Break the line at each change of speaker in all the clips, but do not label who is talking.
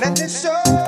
Let this show.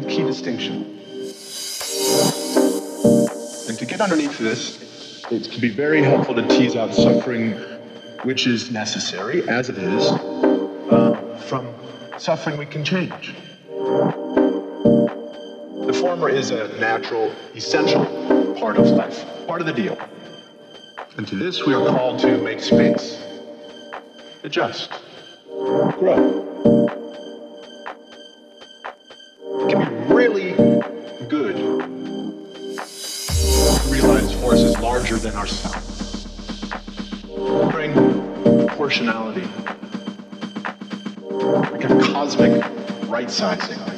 A key distinction. And to get underneath this, it can be very helpful to tease out suffering which is necessary, as it is, uh, from suffering we can change. The former is a natural, essential part of life, part of the deal. And to this we are called to make space, adjust, grow. Right sizing.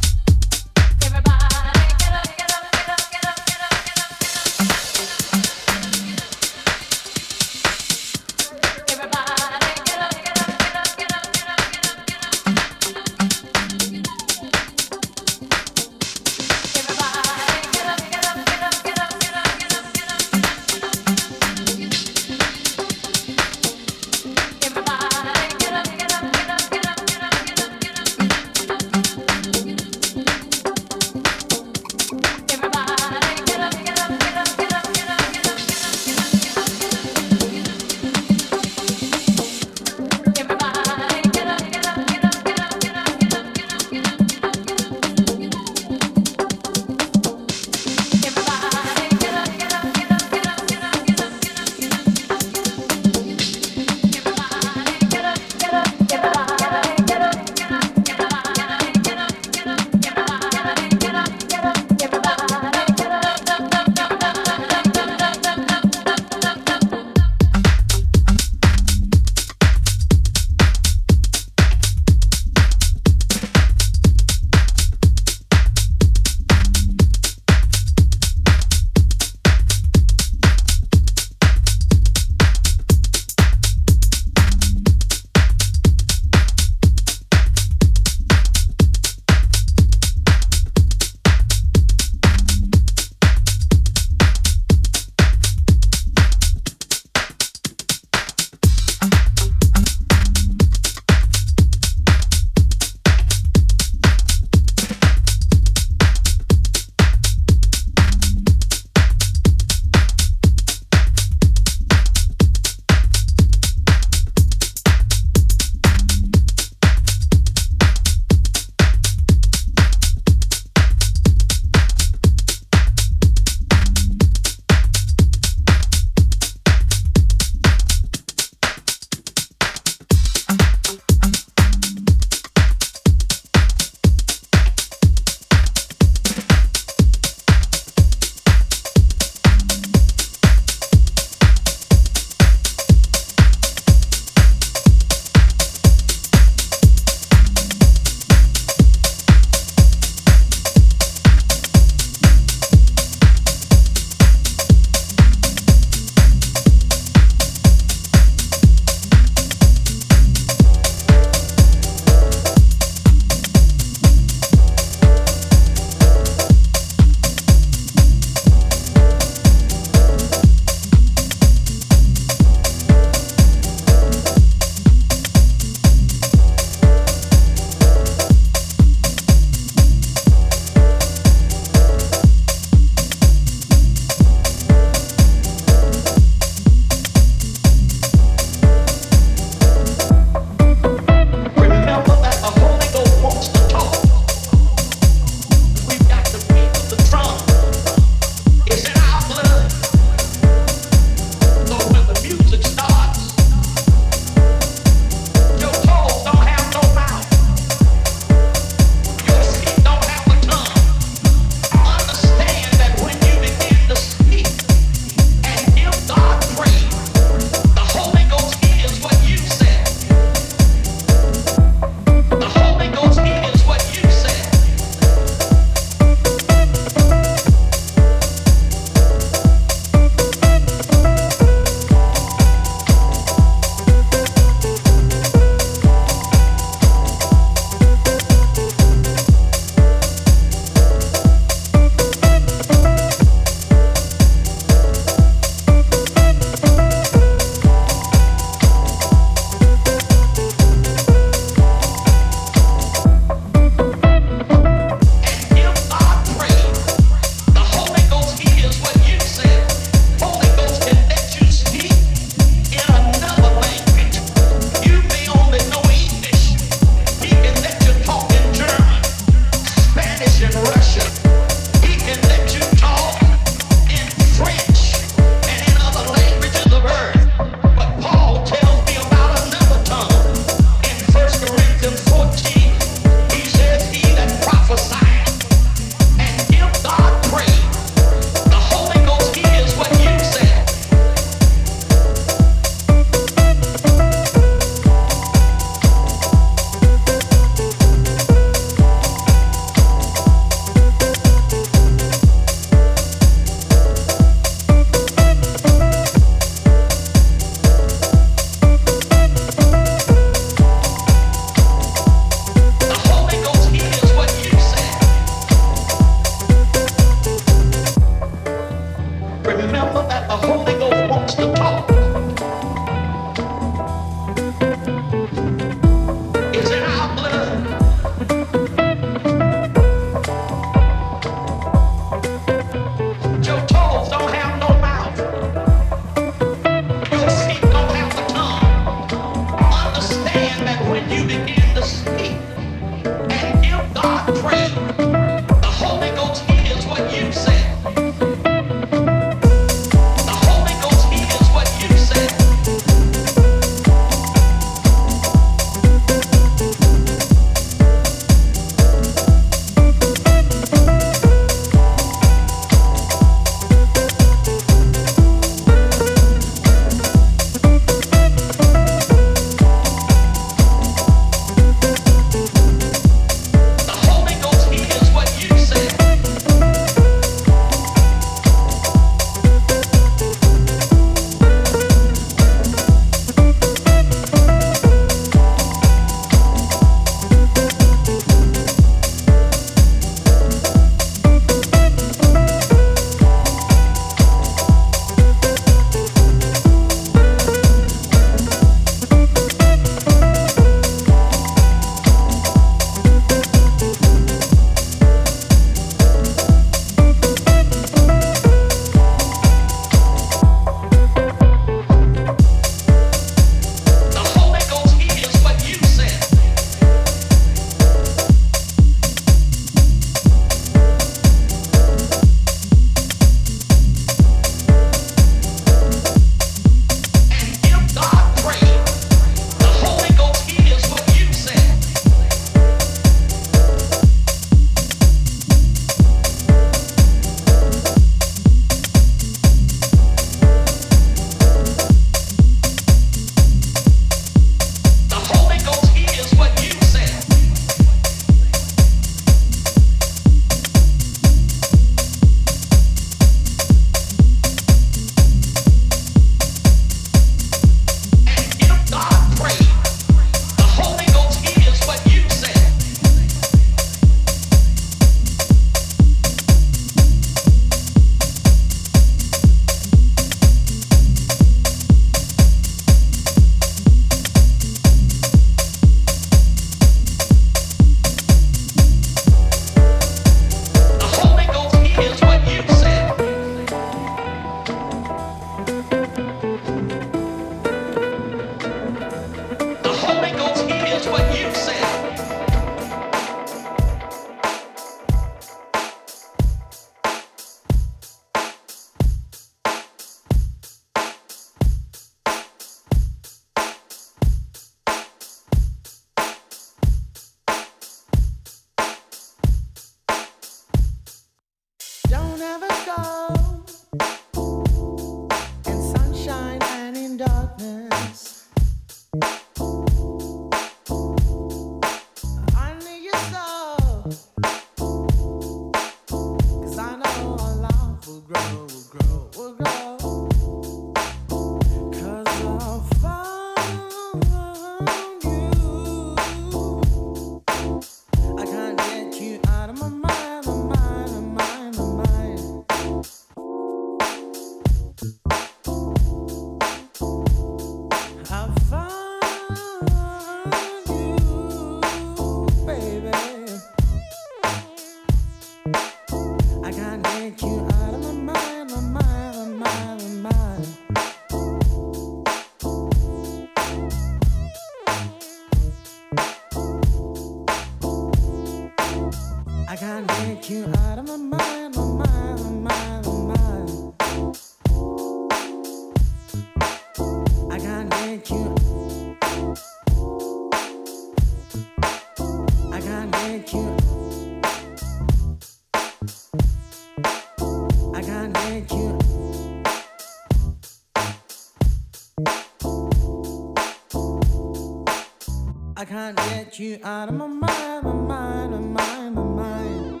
I can't get you out of my mind, my mind, my mind, my mind.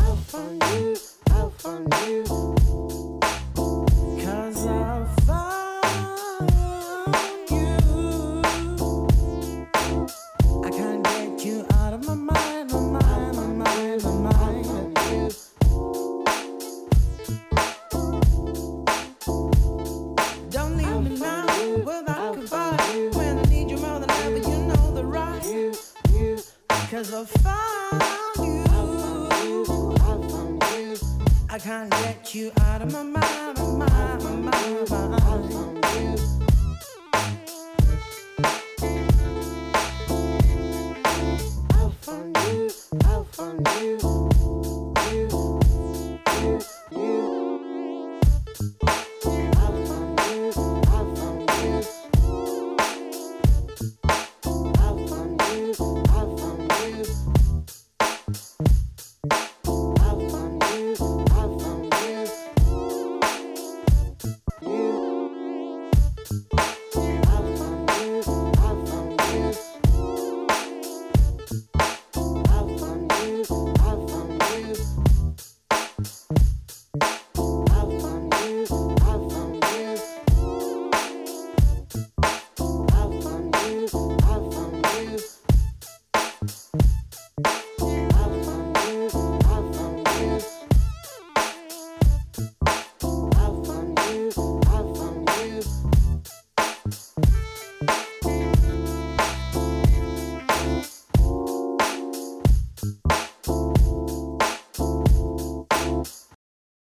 I'll find you, I'll find you.